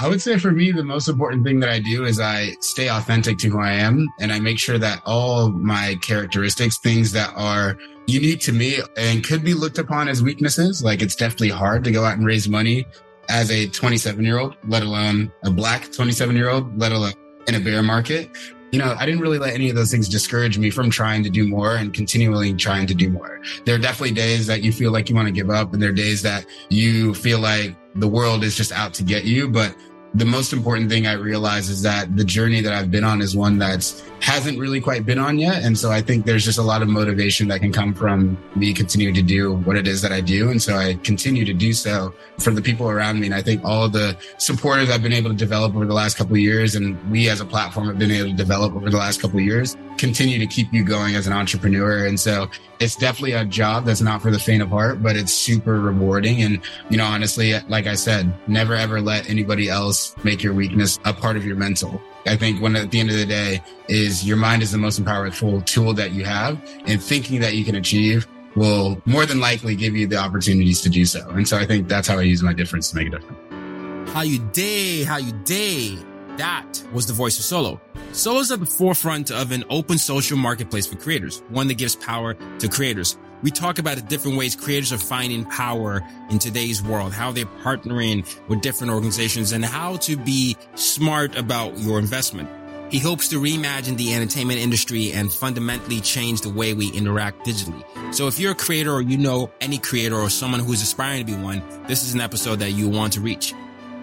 I would say for me, the most important thing that I do is I stay authentic to who I am and I make sure that all my characteristics, things that are unique to me and could be looked upon as weaknesses, like it's definitely hard to go out and raise money as a 27 year old, let alone a black 27 year old, let alone in a bear market. You know, I didn't really let any of those things discourage me from trying to do more and continually trying to do more. There are definitely days that you feel like you want to give up and there are days that you feel like the world is just out to get you. But the most important thing I realize is that the journey that I've been on is one that's hasn't really quite been on yet. And so I think there's just a lot of motivation that can come from me continuing to do what it is that I do. And so I continue to do so for the people around me. And I think all the supporters I've been able to develop over the last couple of years and we as a platform have been able to develop over the last couple of years continue to keep you going as an entrepreneur. And so it's definitely a job that's not for the faint of heart, but it's super rewarding. And, you know, honestly, like I said, never ever let anybody else make your weakness a part of your mental. I think when at the end of the day is your mind is the most powerful tool that you have and thinking that you can achieve will more than likely give you the opportunities to do so. And so I think that's how I use my difference to make a difference. How you day, how you day. That was the voice of Solo. Solo's at the forefront of an open social marketplace for creators, one that gives power to creators. We talk about the different ways creators are finding power in today's world, how they're partnering with different organizations and how to be smart about your investment. He hopes to reimagine the entertainment industry and fundamentally change the way we interact digitally. So if you're a creator or you know any creator or someone who's aspiring to be one, this is an episode that you want to reach.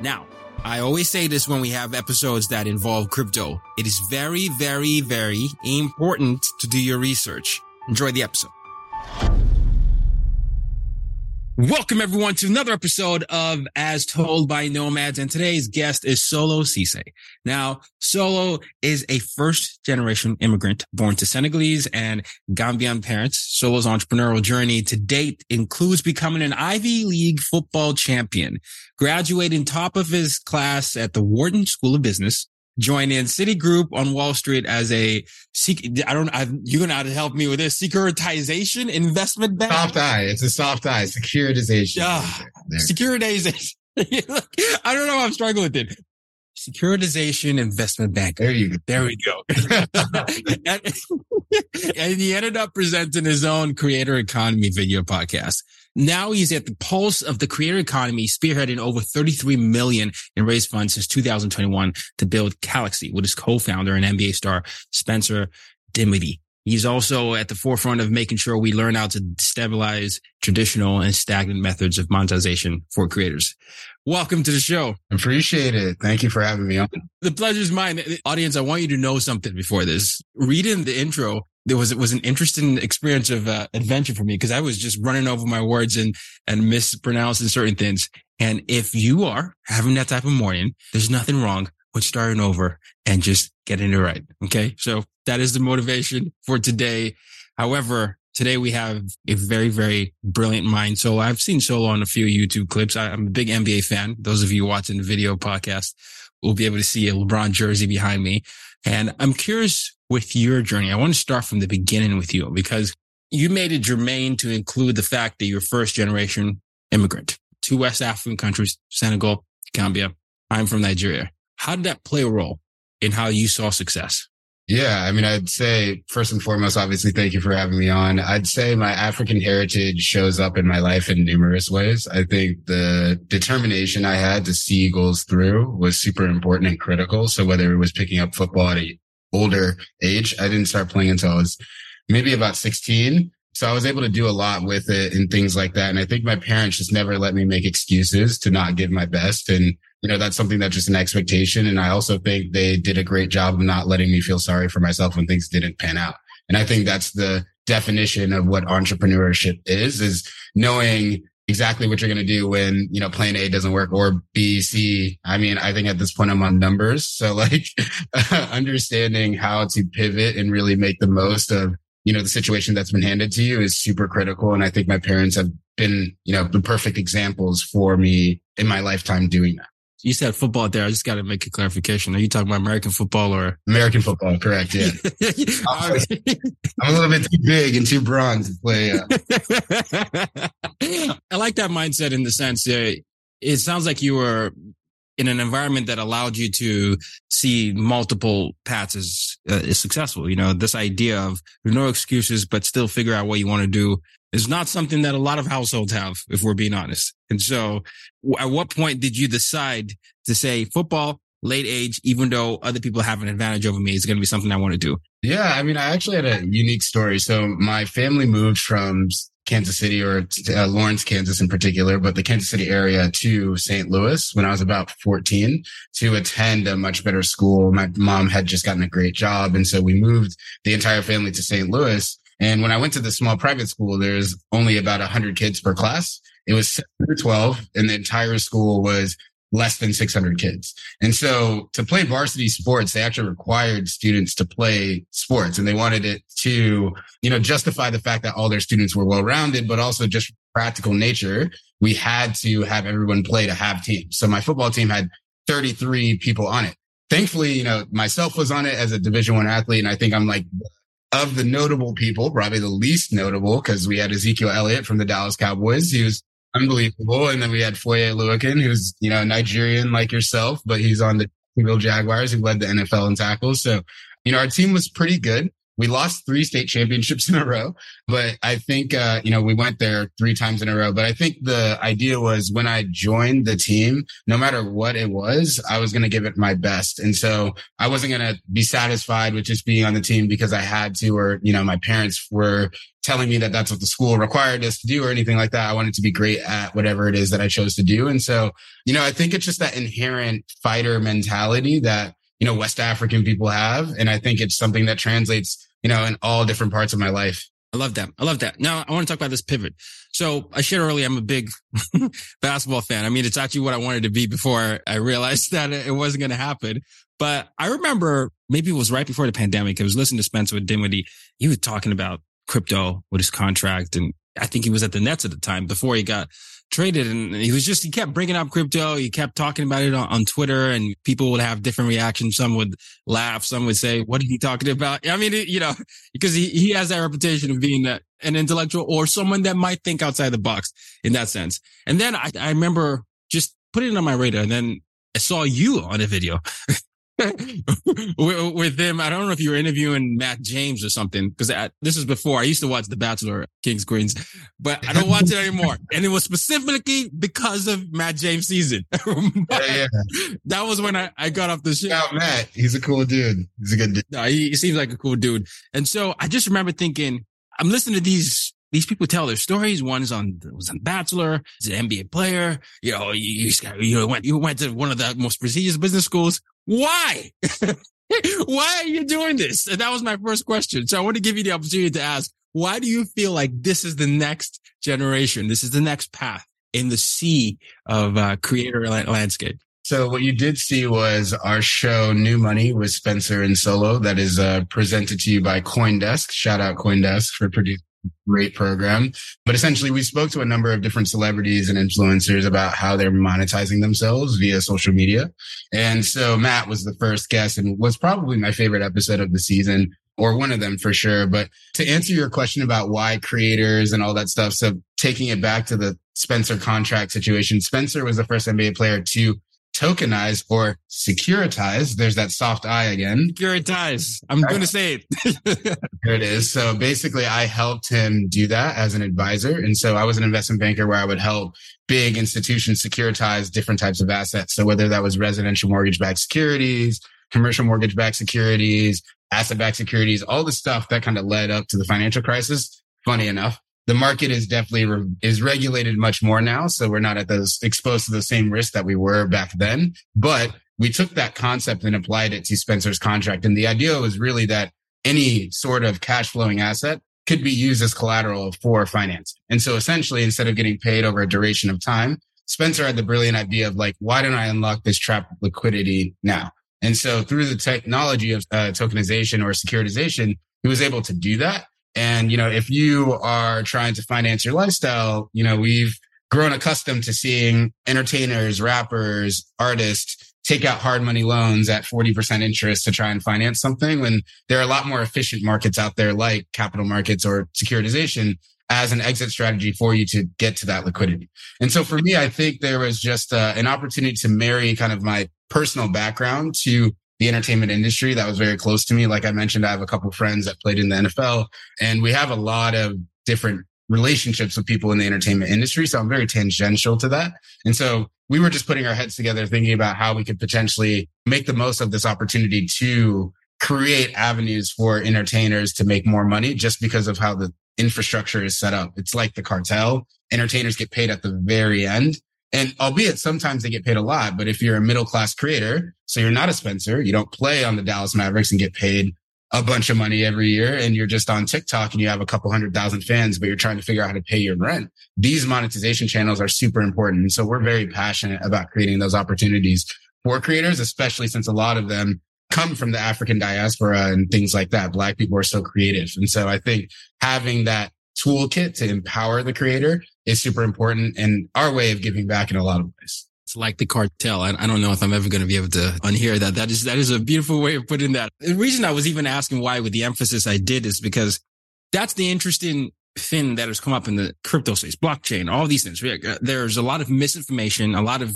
Now, I always say this when we have episodes that involve crypto. It is very, very, very important to do your research. Enjoy the episode. Welcome everyone to another episode of As Told by Nomads. And today's guest is Solo Ceesay. Now, Solo is a first generation immigrant born to Senegalese and Gambian parents. Solo's entrepreneurial journey to date includes becoming an Ivy League football champion, graduating top of his class at the Wharton School of Business, joining Citigroup on Wall Street as a I don't I, you're gonna have to help me with this securitization investment bank. Soft eye. It's a soft eye. Securitization. There. Securitization. I don't know. I'm struggling with it. Securitization investment bank. There you go. There we go. and, and he ended up presenting his own creator economy video podcast. Now he's at the pulse of the creator economy, spearheading over 33 million in raised funds since 2021 to build Calaxy with his co-founder and NBA star Spencer Dinwiddie. He's also at the forefront of making sure we learn how to stabilize traditional and stagnant methods of monetization for creators. Welcome to the show. Appreciate it. Thank you for having me on. The pleasure's mine. Audience, I want you to know something before this. Reading the intro, there was, it was an interesting experience of uh, adventure for me because I was just running over my words and, and mispronouncing certain things. And if you are having that type of morning, there's nothing wrong with starting over and just getting it right. Okay. So that is the motivation for today. However, today we have a very, very brilliant mind. So I've seen Solo on a few YouTube clips. I, am a big NBA fan. Those of you watching the video podcast will be able to see a LeBron jersey behind me. And I'm curious with your journey. I want to start from the beginning with you because you made it germane to include the fact that you're first generation immigrant to West African countries, Senegal, Gambia. I'm from Nigeria. How did that play a role in how you saw success? Yeah, I mean, I'd say first and foremost, obviously, thank you for having me on. I'd say my African heritage shows up in my life in numerous ways. I think the determination I had to see goals through was super important and critical. So whether it was picking up football at a older age, I didn't start playing until I was maybe about 16. So I was able to do a lot with it and things like that. And I think my parents just never let me make excuses to not give my best. And you know, that's something that's just an expectation. And I also think they did a great job of not letting me feel sorry for myself when things didn't pan out. And I think that's the definition of what entrepreneurship is, is knowing exactly what you're going to do when, you know, plan A doesn't work or B, C. I mean, I think at this point I'm on numbers. So like understanding how to pivot and really make the most of, you know, the situation that's been handed to you is super critical. And I think my parents have been, you know, the perfect examples for me in my lifetime doing that you said football there. I just got to make a clarification. Are you talking about American football or American football? Correct. Yeah. I'm a little bit too big and too bronze to play. Uh... I like that mindset in the sense that it sounds like you were in an environment that allowed you to see multiple paths as, uh, as successful. You know, this idea of no excuses, but still figure out what you want to do is not something that a lot of households have, if we're being honest. And so at what point did you decide to say football, late age, even though other people have an advantage over me, is going to be something I want to do? Yeah. I mean, I actually had a unique story. So my family moved from Kansas City or uh, Lawrence, Kansas in particular, but the Kansas City area to St. Louis when I was about 14 to attend a much better school. My mom had just gotten a great job. And so we moved the entire family to St. Louis. And when I went to the small private school, there's only about 100 kids per class. It was 12 and the entire school was less than 600 kids. And so to play varsity sports, they actually required students to play sports and they wanted it to, you know, justify the fact that all their students were well rounded, but also just practical nature. We had to have everyone play to have teams. So my football team had 33 people on it. Thankfully, you know, myself was on it as a division one athlete. And I think I'm like of the notable people, probably the least notable because we had Ezekiel Elliott from the Dallas Cowboys. He was unbelievable. And then we had Foye Oluokun, who's, you know, Nigerian like yourself, but he's on the Jacksonville Jaguars who led the NFL in tackles. So, you know, our team was pretty good. We lost three state championships in a row, but I think, uh, you know, we went there three times in a row. But I think the idea was when I joined the team, no matter what it was, I was going to give it my best. And so I wasn't going to be satisfied with just being on the team because I had to, or, you know, my parents were telling me that that's what the school required us to do or anything like that. I wanted to be great at whatever it is that I chose to do. And so, you know, I think it's just that inherent fighter mentality that you know, West African people have. And I think it's something that translates, you know, in all different parts of my life. I love that. I love that. Now I want to talk about this pivot. So I shared earlier, I'm a big basketball fan. I mean, it's actually what I wanted to be before I realized that it wasn't going to happen. But I remember maybe it was right before the pandemic. I was listening to Spencer with Dinwiddie. He was talking about crypto with his contract. And I think he was at the Nets at the time before he got traded and he was just, he kept bringing up crypto. He kept talking about it on, on, Twitter and people would have different reactions. Some would laugh. Some would say, what are he talking about? I mean, you know, because he, he has that reputation of being a, an intellectual or someone that might think outside the box in that sense. And then I, I remember just putting it on my radar and then I saw you on a video with, with them. I don't know if you were interviewing Matt James or something because this is before I used to watch The Bachelor, King's Queens, but I don't watch it anymore. And it was specifically because of Matt James season. yeah, yeah. That was when I, I got off the show. Matt, he's a cool dude. He's a good dude. No, he, he seems like a cool dude. And so I just remember thinking, I'm listening to these these people tell their stories. One is on was on Bachelor, he's an NBA player. You know, you, you went you went to one of the most prestigious business schools. Why? why are you doing this? And that was my first question. So I want to give you the opportunity to ask, why do you feel like this is the next generation? This is the next path in the sea of uh, creator landscape? So what you did see was our show New Money with Spencer and Solo that is uh, presented to you by CoinDesk. Shout out CoinDesk for producing great program. But essentially, we spoke to a number of different celebrities and influencers about how they're monetizing themselves via social media. And so Matt was the first guest and was probably my favorite episode of the season or one of them for sure. But to answer your question about why creators and all that stuff. So taking it back to the Spencer contract situation, Spencer was the first NBA player to tokenize or securitize. There's that soft I again. Securitize. I'm going to say it. there it is. So basically I helped him do that as an advisor. And so I was an investment banker where I would help big institutions securitize different types of assets. So whether that was residential mortgage backed securities, commercial mortgage backed securities, asset backed securities, all the stuff that kind of led up to the financial crisis. Funny enough the market is definitely re- is regulated much more now. So we're not at those exposed to the same risk that we were back then. But we took that concept and applied it to Spencer's contract. And the idea was really that any sort of cash flowing asset could be used as collateral for finance And so essentially, instead of getting paid over a duration of time, Spencer had the brilliant idea of like, why don't I unlock this trap liquidity now? And so through the technology of uh, tokenization or securitization, he was able to do that. And, you know, if you are trying to finance your lifestyle, you know, we've grown accustomed to seeing entertainers, rappers, artists take out hard money loans at 40% interest to try and finance something when there are a lot more efficient markets out there like capital markets or securitization as an exit strategy for you to get to that liquidity. And so for me, I think there was just uh, an opportunity to marry kind of my personal background to the entertainment industry that was very close to me. Like I mentioned, I have a couple friends that played in the NFL and we have a lot of different relationships with people in the entertainment industry. So I'm very tangential to that. And so we were just putting our heads together, thinking about how we could potentially make the most of this opportunity to create avenues for entertainers to make more money just because of how the infrastructure is set up. It's like the cartel. Entertainers get paid at the very end. And albeit sometimes they get paid a lot, but if you're a middle class creator, so you're not a Spencer, you don't play on the Dallas Mavericks and get paid a bunch of money every year and you're just on TikTok and you have a couple hundred thousand fans, but you're trying to figure out how to pay your rent. These monetization channels are super important. And so we're very passionate about creating those opportunities for creators, especially since a lot of them come from the African diaspora and things like that. Black people are so creative. And so I think having that toolkit to empower the creator is super important and our way of giving back in a lot of ways. It's like the cartel. I, I don't know if I'm ever going to be able to unhear that. That is, that is a beautiful way of putting that. The reason I was even asking why with the emphasis I did is because that's the interesting thing that has come up in the crypto space, blockchain, all these things. Uh, there's a lot of misinformation, a lot of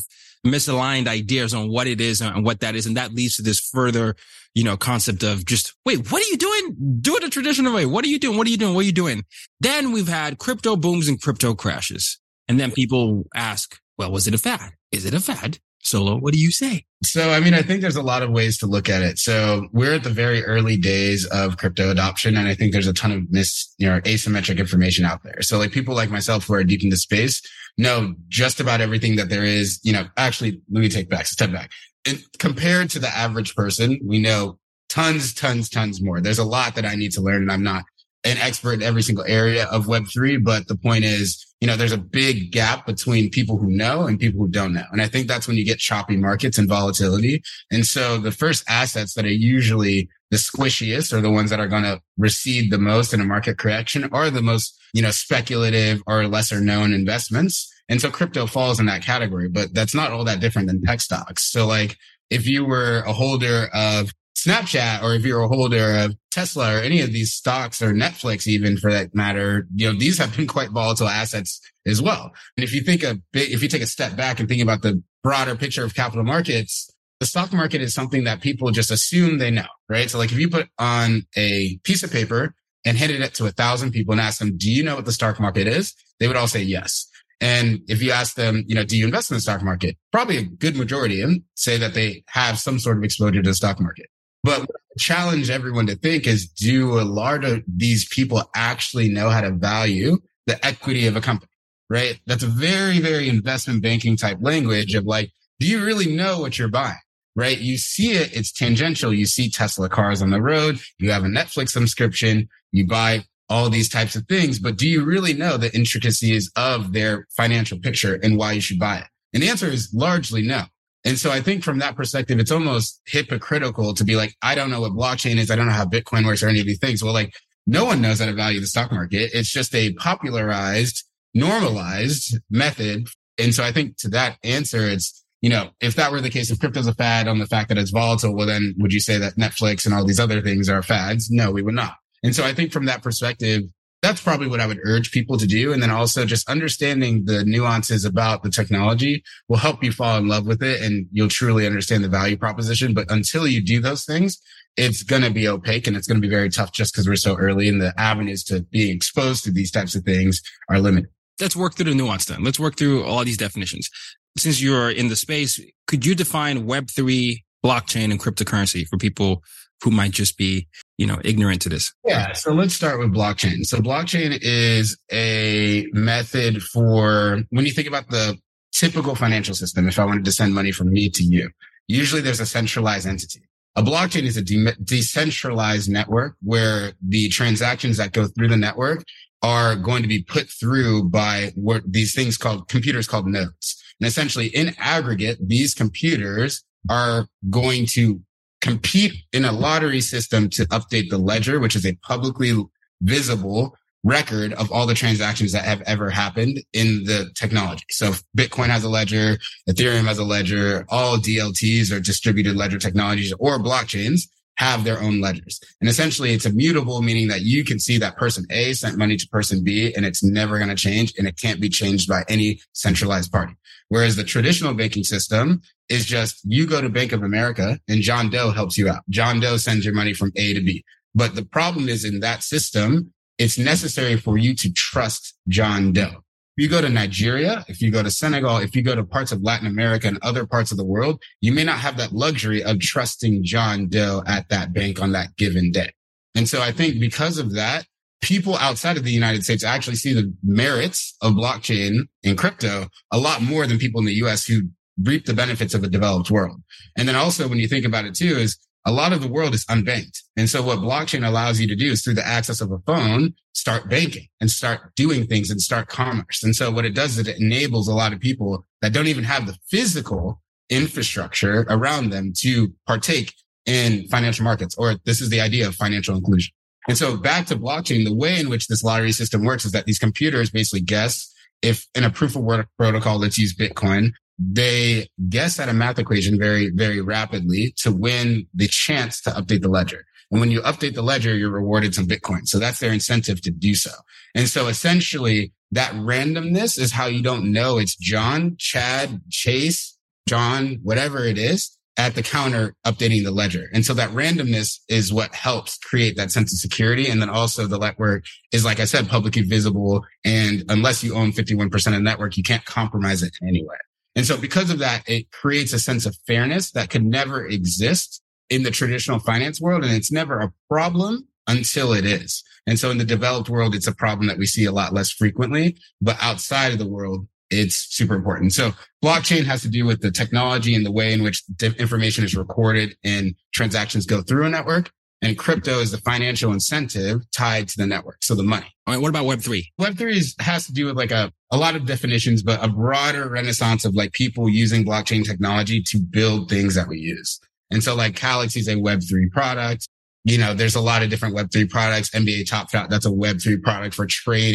misaligned ideas on what it is and what that is. And that leads to this further, you know, concept of just, wait, what are you doing? Do it a traditional way. What are you doing? What are you doing? What are you doing? Then we've had crypto booms and crypto crashes. And then people ask, well, was it a fad? Is it a fad? Solo, what do you say? So, I mean, I think there's a lot of ways to look at it. So we're at the very early days of crypto adoption. And I think there's a ton of mis, you know, asymmetric information out there. So like people like myself who are deep in the space know just about everything that there is, you know, actually, let me take back, step back. And compared to the average person, we know tons, tons, tons more. There's a lot that I need to learn and I'm not an expert in every single area of Web3. But the point is, you know, there's a big gap between people who know and people who don't know. And I think that's when you get choppy markets and volatility. And so the first assets that are usually the squishiest or the ones that are going to recede the most in a market correction are the most, you know, speculative or lesser known investments. And so crypto falls in that category, but that's not all that different than tech stocks. So like if you were a holder of Snapchat or if you're a holder of Tesla or any of these stocks or Netflix, even for that matter, you know, these have been quite volatile assets as well. And if you think a bit, if you take a step back and think about the broader picture of capital markets, the stock market is something that people just assume they know, right? So like if you put on a piece of paper and handed it to a thousand people and ask them, do you know what the stock market is? They would all say yes. And if you ask them, you know, do you invest in the stock market? Probably a good majority of them say that they have some sort of exposure to the stock market. But challenge everyone to think is do a lot of these people actually know how to value the equity of a company? Right. That's a very, very investment banking type language of like, do you really know what you're buying? Right. You see it. It's tangential. You see Tesla cars on the road. You have a Netflix subscription. You buy all these types of things, but do you really know the intricacies of their financial picture and why you should buy it? And the answer is largely no. And so I think from that perspective, it's almost hypocritical to be like, I don't know what blockchain is. I don't know how Bitcoin works or any of these things. Well, like no one knows how to value the stock market. It's just a popularized, normalized method. And so I think to that answer, it's, you know, if that were the case, if crypto's a fad on the fact that it's volatile, well, then would you say that Netflix and all these other things are fads? No, we would not. And so I think from that perspective, that's probably what I would urge people to do. And then also just understanding the nuances about the technology will help you fall in love with it and you'll truly understand the value proposition. But until you do those things, it's going to be opaque and it's going to be very tough just because we're so early and the avenues to being exposed to these types of things are limited. Let's work through the nuance then. Let's work through all these definitions. Since you're in the space, could you define Web3 blockchain and cryptocurrency for people who might just be, you know, ignorant to this? Yeah. So let's start with blockchain. So blockchain is a method for when you think about the typical financial system, if I wanted to send money from me to you, usually there's a centralized entity. A blockchain is a de- decentralized network where the transactions that go through the network are going to be put through by what these things called computers called nodes. And essentially in aggregate, these computers are going to compete in a lottery system to update the ledger, which is a publicly visible record of all the transactions that have ever happened in the technology. So Bitcoin has a ledger, Ethereum has a ledger, all DLTs or distributed ledger technologies or blockchains have their own ledgers. And essentially it's immutable, meaning that you can see that person A sent money to person B and it's never going to change and it can't be changed by any centralized party. Whereas the traditional banking system is just you go to Bank of America and John Doe helps you out. John Doe sends your money from A to B. But the problem is in that system, it's necessary for you to trust John Doe. If you go to Nigeria, if you go to Senegal, if you go to parts of Latin America and other parts of the world, you may not have that luxury of trusting John Doe at that bank on that given day. And so I think because of that, people outside of the United States actually see the merits of blockchain and crypto a lot more than people in the US who reap the benefits of a developed world. And then also when you think about it too is a lot of the world is unbanked. And so what blockchain allows you to do is through the access of a phone, start banking and start doing things and start commerce. And so what it does is it enables a lot of people that don't even have the physical infrastructure around them to partake in financial markets, or this is the idea of financial inclusion. And so back to blockchain, the way in which this lottery system works is that these computers basically guess if in a proof of work protocol, let's use Bitcoin, they guess at a math equation very, very rapidly to win the chance to update the ledger. And when you update the ledger, you're rewarded some Bitcoin. So that's their incentive to do so. And so essentially that randomness is how you don't know it's John, Chad, Chase, John, whatever it is at the counter updating the ledger. And so that randomness is what helps create that sense of security. And then also the network is, like I said, publicly visible. And unless you own 51% of the network, you can't compromise it in any way. And so because of that, it creates a sense of fairness that could never exist in the traditional finance world. And it's never a problem until it is. And so in the developed world, it's a problem that we see a lot less frequently, but outside of the world, it's super important. So blockchain has to do with the technology and the way in which information is recorded and transactions go through a network. And crypto is the financial incentive tied to the network. So the money. All right. What about Web3? Web3 is, has to do with like a, a lot of definitions, but a broader renaissance of like people using blockchain technology to build things that we use. And so like Calaxy is a Web3 product. You know, there's a lot of different Web3 products. NBA Top Shot, that's a Web3 product for trading.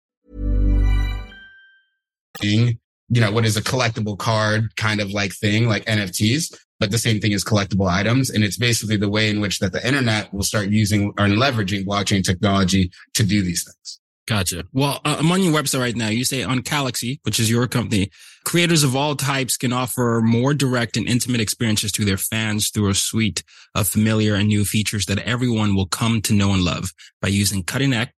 today. you know, what is a collectible card kind of like thing, like NFTs, but the same thing as collectible items. And it's basically the way in which that the internet will start using or leveraging blockchain technology to do these things. Gotcha. Well, uh, I'm on your website right now. You say on Calaxy, which is your company, creators of all types can offer more direct and intimate experiences to their fans through a suite of familiar and new features that everyone will come to know and love by using cutting edge,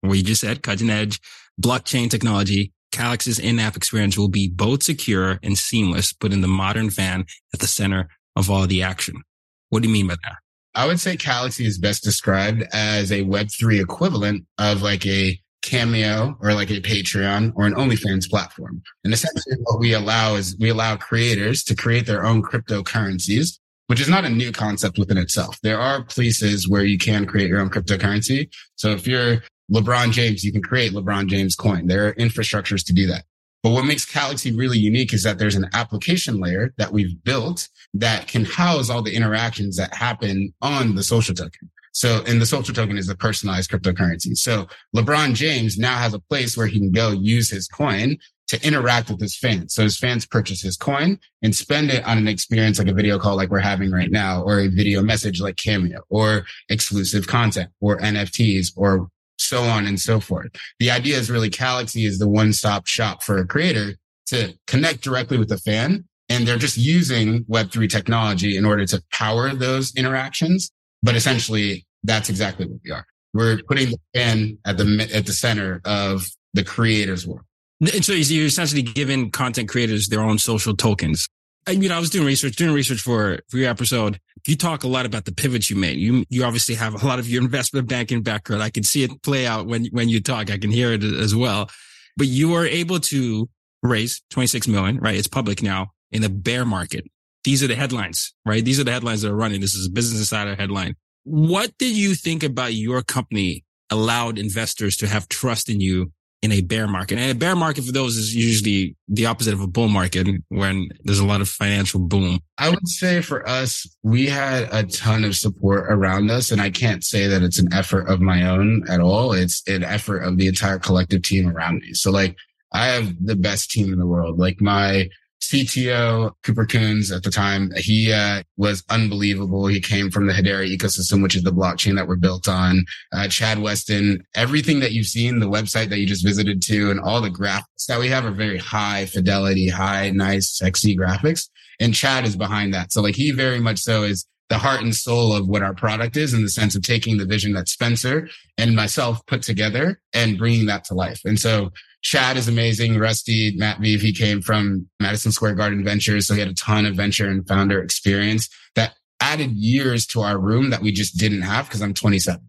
where you just said cutting edge blockchain technology. Calaxy's in-app experience will be both secure and seamless, putting the modern fan at the center of all the action. What do you mean by that? I would say Calaxy is best described as a Web3 equivalent of like a Cameo or like a Patreon or an OnlyFans platform. And essentially what we allow is we allow creators to create their own cryptocurrencies, which is not a new concept within itself. There are places where you can create your own cryptocurrency. So if you're LeBron James, you can create LeBron James coin. There are infrastructures to do that. But what makes Calaxy really unique is that there's an application layer that we've built that can house all the interactions that happen on the social token. So, and the social token is a personalized cryptocurrency. So LeBron James now has a place where he can go use his coin to interact with his fans. So his fans purchase his coin and spend it on an experience like a video call like we're having right now, or a video message like Cameo, or exclusive content, or NFTs, or so on and so forth. The idea is really Calaxy is the one stop shop for a creator to connect directly with the fan. And they're just using Web3 technology in order to power those interactions. But essentially that's exactly what we are. We're putting the fan at the at the center of the creator's world. And so you're essentially giving content creators their own social tokens. I mean, I was doing research, doing research for, for your episode. You talk a lot about the pivots you made. You, you obviously have a lot of your investment banking background. I can see it play out when, when you talk. I can hear it as well, but you were able to raise 26 million, right? It's public now in the bear market. These are the headlines, right? These are the headlines that are running. This is a business insider headline. What did you think about your company allowed investors to have trust in you in a bear market? And a bear market for those is usually the opposite of a bull market when there's a lot of financial boom. I would say for us, we had a ton of support around us. And I can't say that it's an effort of my own at all. It's an effort of the entire collective team around me. So like I have the best team in the world. Like my CTO Cooper Coons at the time, he uh, was unbelievable. He came from the Hedera ecosystem, which is the blockchain that we're built on. Uh, Chad Weston, everything that you've seen, the website that you just visited to, and all the graphics that we have are very high fidelity, high, nice, sexy graphics. And Chad is behind that. So like he very much so is the heart and soul of what our product is in the sense of taking the vision that Spencer and myself put together and bringing that to life. And so Chad is amazing. Rusty, Matt Vive, he came from Madison Square Garden Ventures. So he had a ton of venture and founder experience that added years to our room that we just didn't have because I'm 27.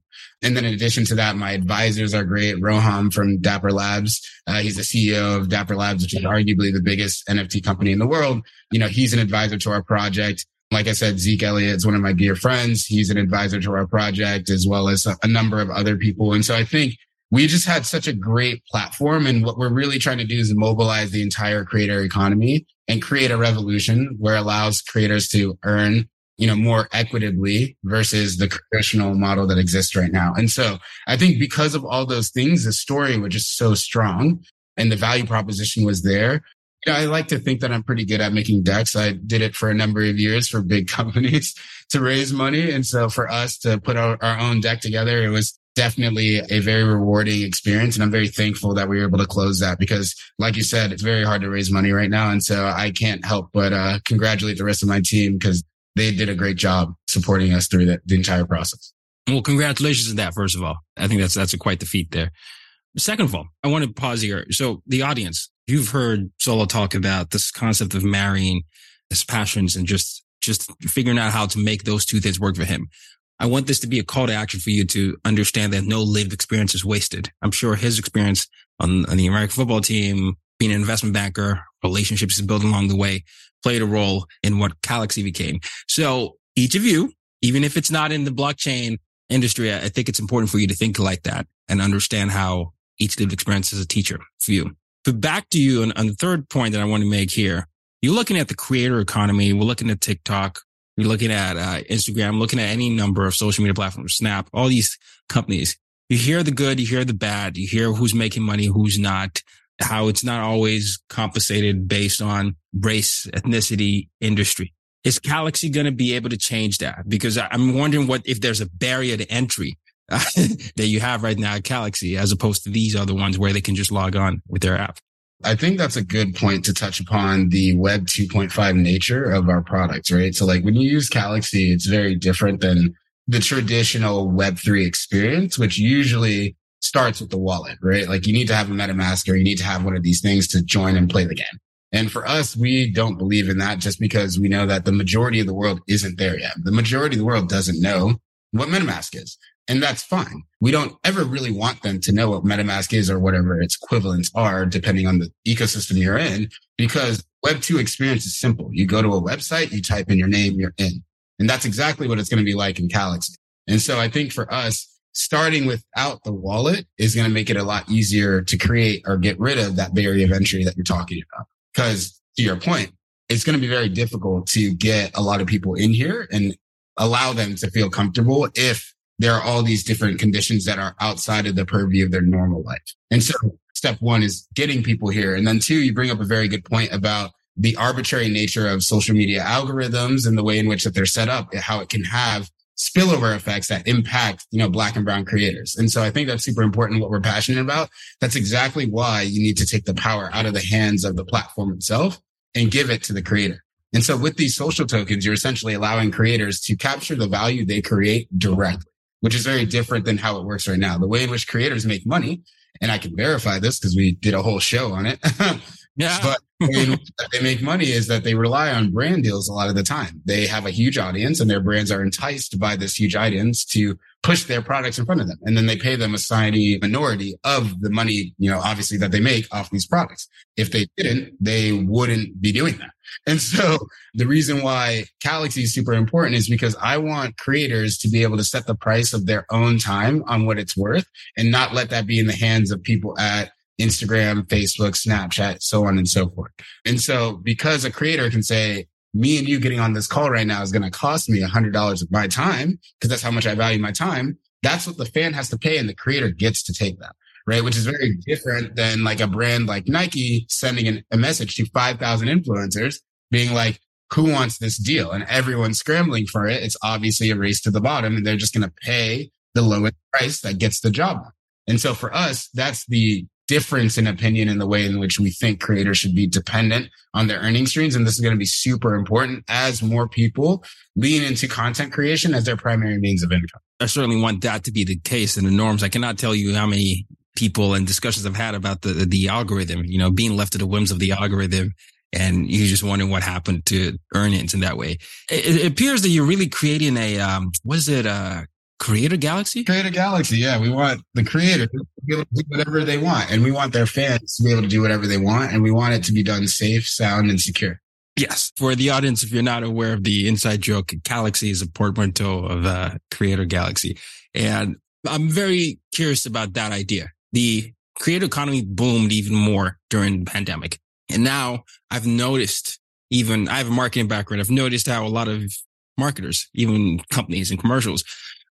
And then in addition to that, my advisors are great. Roham from Dapper Labs. Uh, he's the CEO of Dapper Labs, which is arguably the biggest NFT company in the world. You know, he's an advisor to our project. Like I said, Zeke Elliott is one of my dear friends. He's an advisor to our project as well as a, number of other people. And so I think we just had such a great platform. And what we're really trying to do is mobilize the entire creator economy and create a revolution where it allows creators to earn, you know, more equitably versus the traditional model that exists right now. And so I think because of all those things, the story was just so strong and the value proposition was there you know, I like to think that I'm pretty good at making decks. I did it for a number of years for big companies to raise money. And so for us to put our, our own deck together, it was definitely a very rewarding experience. And I'm very thankful that we were able to close that because like you said, it's very hard to raise money right now. And so I can't help but uh, congratulate the rest of my team because they did a great job supporting us through the, the entire process. Well, congratulations on that, first of all. I think that's, that's a quite the feat there. Second of all, I want to pause here. So the audience, you've heard Solo talk about this concept of marrying his passions and just, just figuring out how to make those two things work for him. I want this to be a call to action for you to understand that no lived experience is wasted. I'm sure his experience on, on the American football team, being an investment banker, relationships he's built along the way played a role in what Calaxy became. So each of you, even if it's not in the blockchain industry, I think it's important for you to think like that and understand how each lived experience is a teacher for you. But back to you on, on the third point that I want to make here. You're looking at the creator economy. We're looking at TikTok. You're looking at uh, Instagram, looking at any number of social media platforms, Snap, all these companies. You hear the good, you hear the bad, you hear who's making money, who's not, how it's not always compensated based on race, ethnicity, industry. Is Calaxy going to be able to change that? Because I'm wondering what if there's a barrier to entry that you have right now at Calaxy, as opposed to these other ones where they can just log on with their app. I think that's a good point to touch upon the web 2.5 nature of our products, right? So like when you use Calaxy, it's very different than the traditional web three experience, which usually starts with the wallet, right? Like you need to have a MetaMask or you need to have one of these things to join and play the game. And for us, we don't believe in that just because we know that the majority of the world isn't there yet. The majority of the world doesn't know what MetaMask is. And that's fine. We don't ever really want them to know what MetaMask is or whatever its equivalents are, depending on the ecosystem you're in, because Web 2 experience is simple. You go to a website, you type in your name, you're in. And that's exactly what it's going to be like in Calaxy. And so I think for us, starting without the wallet is going to make it a lot easier to create or get rid of that barrier of entry that you're talking about. Cause to your point, it's going to be very difficult to get a lot of people in here and allow them to feel comfortable if there are all these different conditions that are outside of the purview of their normal life. And so step one is getting people here. And then two, you bring up a very good point about the arbitrary nature of social media algorithms and the way in which that they're set up, how it can have spillover effects that impact, you know, black and brown creators. And so I think that's super important what we're passionate about. That's exactly why you need to take the power out of the hands of the platform itself and give it to the creator. And so with these social tokens, you're essentially allowing creators to capture the value they create directly which is very different than how it works right now. The way in which creators make money, and I can verify this because we did a whole show on it. yeah. But they make money is that they rely on brand deals a lot of the time. They have a huge audience and their brands are enticed by this huge audience to push their products in front of them. And then they pay them a tiny minority of the money, you know, obviously that they make off these products. If they didn't, they wouldn't be doing that. And so the reason why Calaxy is super important is because I want creators to be able to set the price of their own time on what it's worth and not let that be in the hands of people at Instagram, Facebook, Snapchat, so on and so forth. And so because a creator can say, me and you getting on this call right now is going to cost me a hundred dollars of my time because that's how much I value my time. That's what the fan has to pay and the creator gets to take that. Right. Which is very different than like a brand like Nike sending an, a message to 5,000 influencers being like, who wants this deal? And everyone's scrambling for it. It's obviously a race to the bottom and they're just going to pay the lowest price that gets the job. And so for us, that's the difference in opinion in the way in which we think creators should be dependent on their earning streams. And this is going to be super important as more people lean into content creation as their primary means of income. I certainly want that to be the case and the norms. I cannot tell you how many people and discussions I've had about the, the algorithm, you know, being left to the whims of the algorithm. And you're just wondering what happened to earnings in that way. It, it appears that you're really creating a, um, what is it? Uh, Creator Galaxy? Creator Galaxy, yeah. We want the creator to be able to do whatever they want. And we want their fans to be able to do whatever they want. And we want it to be done safe, sound, and secure. Yes. For the audience, if you're not aware of the inside joke, Calaxy is a portmanteau of uh, Creator Galaxy. And I'm very curious about that idea. The creator economy boomed even more during the pandemic. And now I've noticed even, I have a marketing background. I've noticed how a lot of marketers, even companies and commercials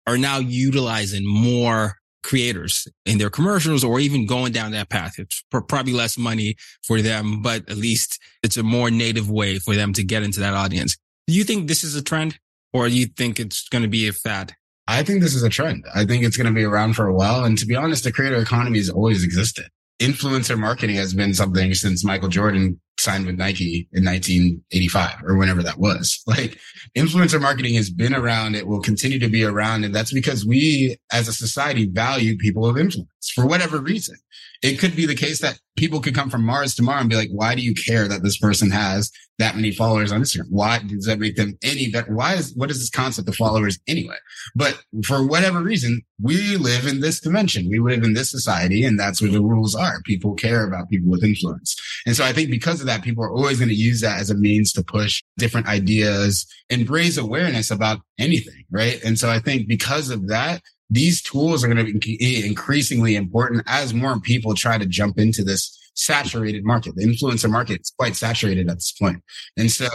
are now utilizing more creators in their commercials or even going down that path. It's probably less money for them, but at least it's a more native way for them to get into that audience. Do you think this is a trend or do you think it's going to be a fad? I think this is a trend. I think it's going to be around for a while. And to be honest, the creator economy has always existed. Influencer marketing has been something since Michael Jordan signed with Nike in 1985 or whenever that was. Like influencer marketing has been around. It will continue to be around. And that's because we as a society value people of influence for whatever reason. It could be the case that people could come from Mars tomorrow and be like, why do you care that this person has that many followers on Instagram? Why does that make them any better? Why is, what is this concept of followers anyway? But for whatever reason, we live in this dimension. We live in this society and that's where the rules are. People care about people with influence. And so I think because of that, people are always going to use that as a means to push different ideas and raise awareness about anything. Right. And so I think because of that, these tools are going to be eh, increasingly important as more people try to jump into this saturated market. The influencer market is quite saturated at this point. And so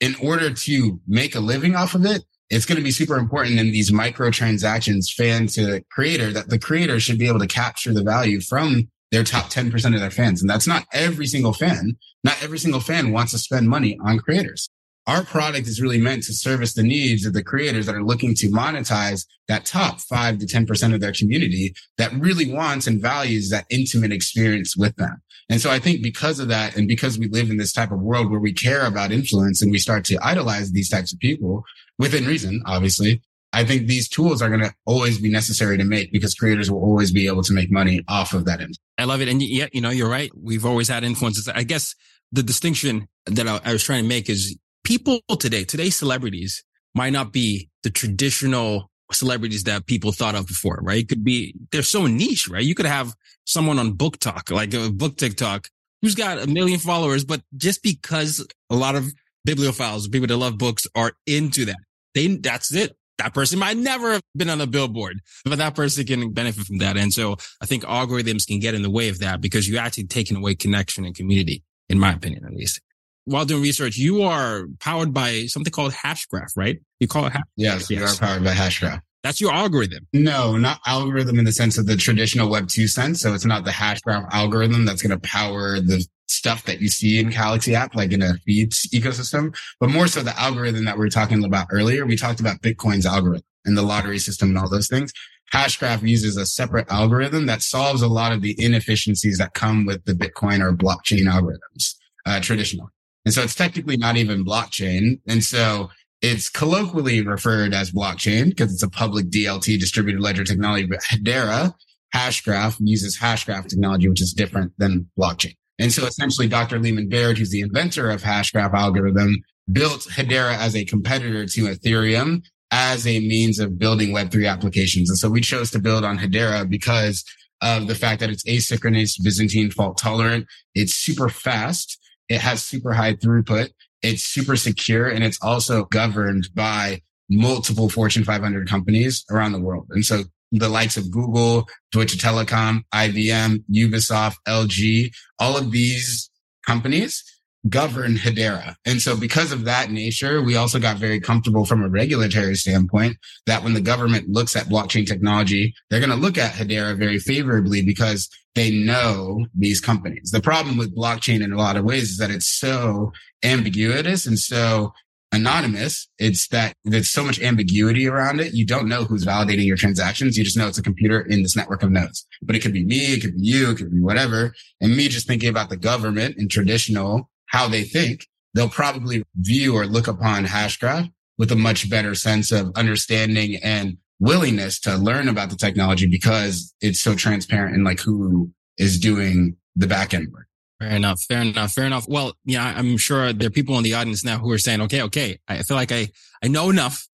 in order to make a living off of it, it's going to be super important in these micro transactions, fan to creator, that the creator should be able to capture the value from their top 10% of their fans. And that's not every single fan. Not every single fan wants to spend money on creators our product is really meant to service the needs of the creators that are looking to monetize that top five to 10% of their community that really wants and values that intimate experience with them. And so I think because of that, and because we live in this type of world where we care about influence and we start to idolize these types of people within reason, obviously, I think these tools are going to always be necessary to make because creators will always be able to make money off of that. I love it. And yet, you know, you're right. We've always had influences. I guess the distinction that I was trying to make is people today, today's celebrities might not be the traditional celebrities that people thought of before, right? It could be, they're so niche, right? You could have someone on BookTok, like a book TikTok who's got a million followers, but just because a lot of bibliophiles, people that love books are into that, they, that's it. That person might never have been on a billboard, but that person can benefit from that. And so I think algorithms can get in the way of that because you're actually taking away connection and community, in my opinion, at least while doing research, you are powered by something called Hashgraph, right? You call it Hashgraph. Yes, yes. you are powered by Hashgraph. That's your algorithm. No, not algorithm in the sense of the traditional Web 2 sense. So it's not the Hashgraph algorithm that's going to power the stuff that you see in Calaxy app, like in a feeds ecosystem, but more so the algorithm that we were talking about earlier. We talked about Bitcoin's algorithm and the lottery system and all those things. Hashgraph uses a separate algorithm that solves a lot of the inefficiencies that come with the Bitcoin or blockchain algorithms, uh, traditional. And so it's technically not even blockchain. And so it's colloquially referred as blockchain because it's a public DLT distributed ledger technology, but Hedera Hashgraph uses Hashgraph technology, which is different than blockchain. And so essentially Dr. Leemon Baird, who's the inventor of Hashgraph algorithm, built Hedera as a competitor to Ethereum as a means of building Web3 applications. And so we chose to build on Hedera because of the fact that it's asynchronous, Byzantine fault tolerant. It's super fast it has super high throughput. It's super secure and it's also governed by multiple Fortune 500 companies around the world. And so the likes of Google, Deutsche Telekom, IBM, Ubisoft, LG, all of these companies govern Hedera. And so because of that nature, we also got very comfortable from a regulatory standpoint that when the government looks at blockchain technology, they're going to look at Hedera very favorably because they know these companies. The problem with blockchain in a lot of ways is that it's so ambiguous and so anonymous. It's that there's so much ambiguity around it. You don't know who's validating your transactions. You just know it's a computer in this network of nodes, but it could be me. It could be you. It could be whatever. And me just thinking about the government and traditional how they think, they'll probably view or look upon Hashgraph with a much better sense of understanding and willingness to learn about the technology because it's so transparent and like who is doing the back end work. Fair enough. Fair enough. Fair enough. Well, yeah, I'm sure there are people in the audience now who are saying, okay, okay, I feel like I, I know enough.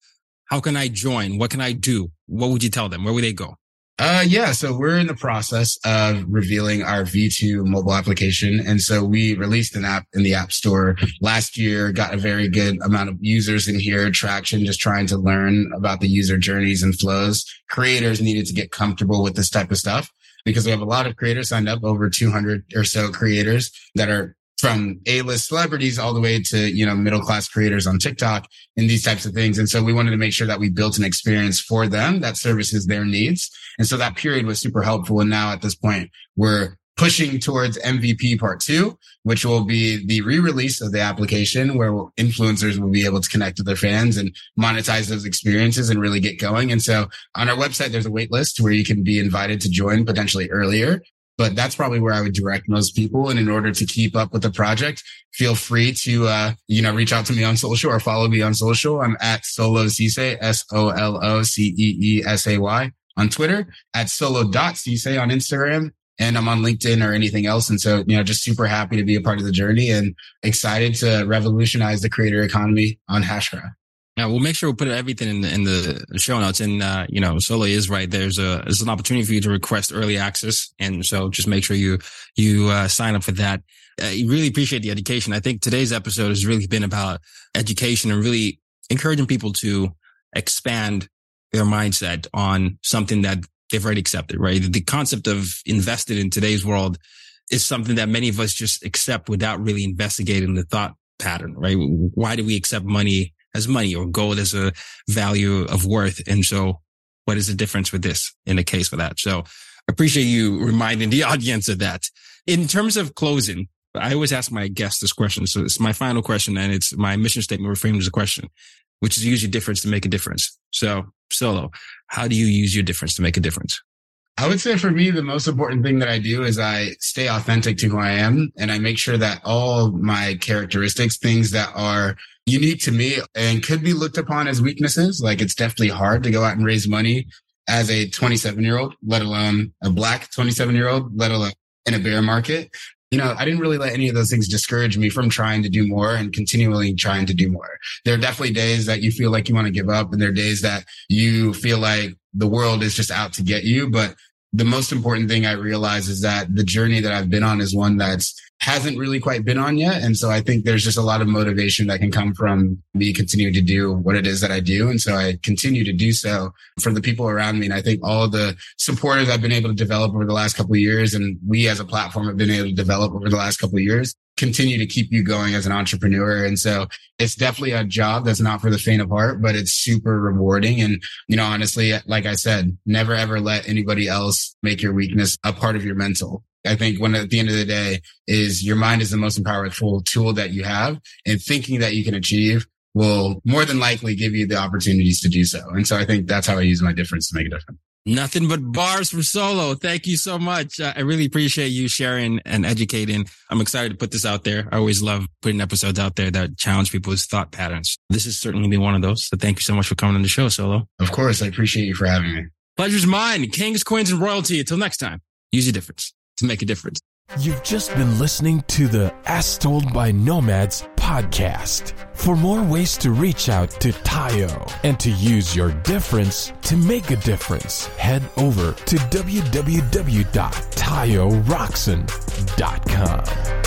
How can I join? What can I do? What would you tell them? Where would they go? Uh, yeah. So we're in the process of revealing our V2 mobile application. And so we released an app in the app store last year, got a very good amount of users in here, traction, just trying to learn about the user journeys and flows. Creators needed to get comfortable with this type of stuff because we have a lot of creators signed up, over 200 or so creators that are from A-list celebrities all the way to, you know, middle class creators on TikTok and these types of things. And so we wanted to make sure that we built an experience for them that services their needs. And so that period was super helpful. And now at this point, we're pushing towards MVP part two, which will be the re-release of the application where influencers will be able to connect with their fans and monetize those experiences and really get going. And so on our website, there's a wait list where you can be invited to join potentially earlier but that's probably where I would direct most people. And in order to keep up with the project, feel free to, uh, you know, reach out to me on social or follow me on social. I'm at Solo Ceesay, S-O-L-O-C-E-E-S-A-Y on Twitter, at solo.ceesay on Instagram. And I'm on LinkedIn or anything else. And so, you know, just super happy to be a part of the journey and excited to revolutionize the creator economy on Hashgraph. Yeah, we'll make sure we put everything in the, in the show notes. And, uh, you know, Solo is right. There's a, there's an opportunity for you to request early access. And so just make sure you, you, uh, sign up for that. I really appreciate the education. I think today's episode has really been about education and really encouraging people to expand their mindset on something that they've already accepted, right? The concept of invested in today's world is something that many of us just accept without really investigating the thought pattern, right? Why do we accept money as money or gold as a value of worth. And so what is the difference with this in the case for that? So I appreciate you reminding the audience of that. In terms of closing, I always ask my guests this question. So it's my final question and it's my mission statement reframed as a question, which is your difference to make a difference. So solo, how do you use your difference to make a difference? I would say for me, the most important thing that I do is I stay authentic to who I am and I make sure that all my characteristics, things that are unique to me and could be looked upon as weaknesses. Like it's definitely hard to go out and raise money as a 27 year old, let alone a black 27 year old, let alone in a bear market. You know, I didn't really let any of those things discourage me from trying to do more and continually trying to do more. There are definitely days that you feel like you want to give up and there are days that you feel like the world is just out to get you. But the most important thing I realize is that the journey that I've been on is one that's hasn't really quite been on yet. And so I think there's just a lot of motivation that can come from me continuing to do what it is that I do. And so I continue to do so for the people around me. And I think all the supporters I've been able to develop over the last couple of years and we as a platform have been able to develop over the last couple of years continue to keep you going as an entrepreneur. And so it's definitely a job that's not for the faint of heart, but it's super rewarding. And, you know, honestly, like I said, never ever let anybody else make your weakness a part of your mental. I think when at the end of the day is your mind is the most powerful tool that you have and thinking that you can achieve will more than likely give you the opportunities to do so. And so I think that's how I use my difference to make a difference. Nothing but bars from Solo. Thank you so much. Uh, I really appreciate you sharing and educating. I'm excited to put this out there. I always love putting episodes out there that challenge people's thought patterns. This is certainly been one of those. So thank you so much for coming on the show, Solo. Of course. I appreciate you for having me. Pleasure's mine. Kings, Queens, and Royalty. Until next time, use your difference to make a difference. You've just been listening to the As Told by Nomads podcast. For more ways to reach out to Tayo and to use your difference to make a difference, head over to www.tayorockson.com.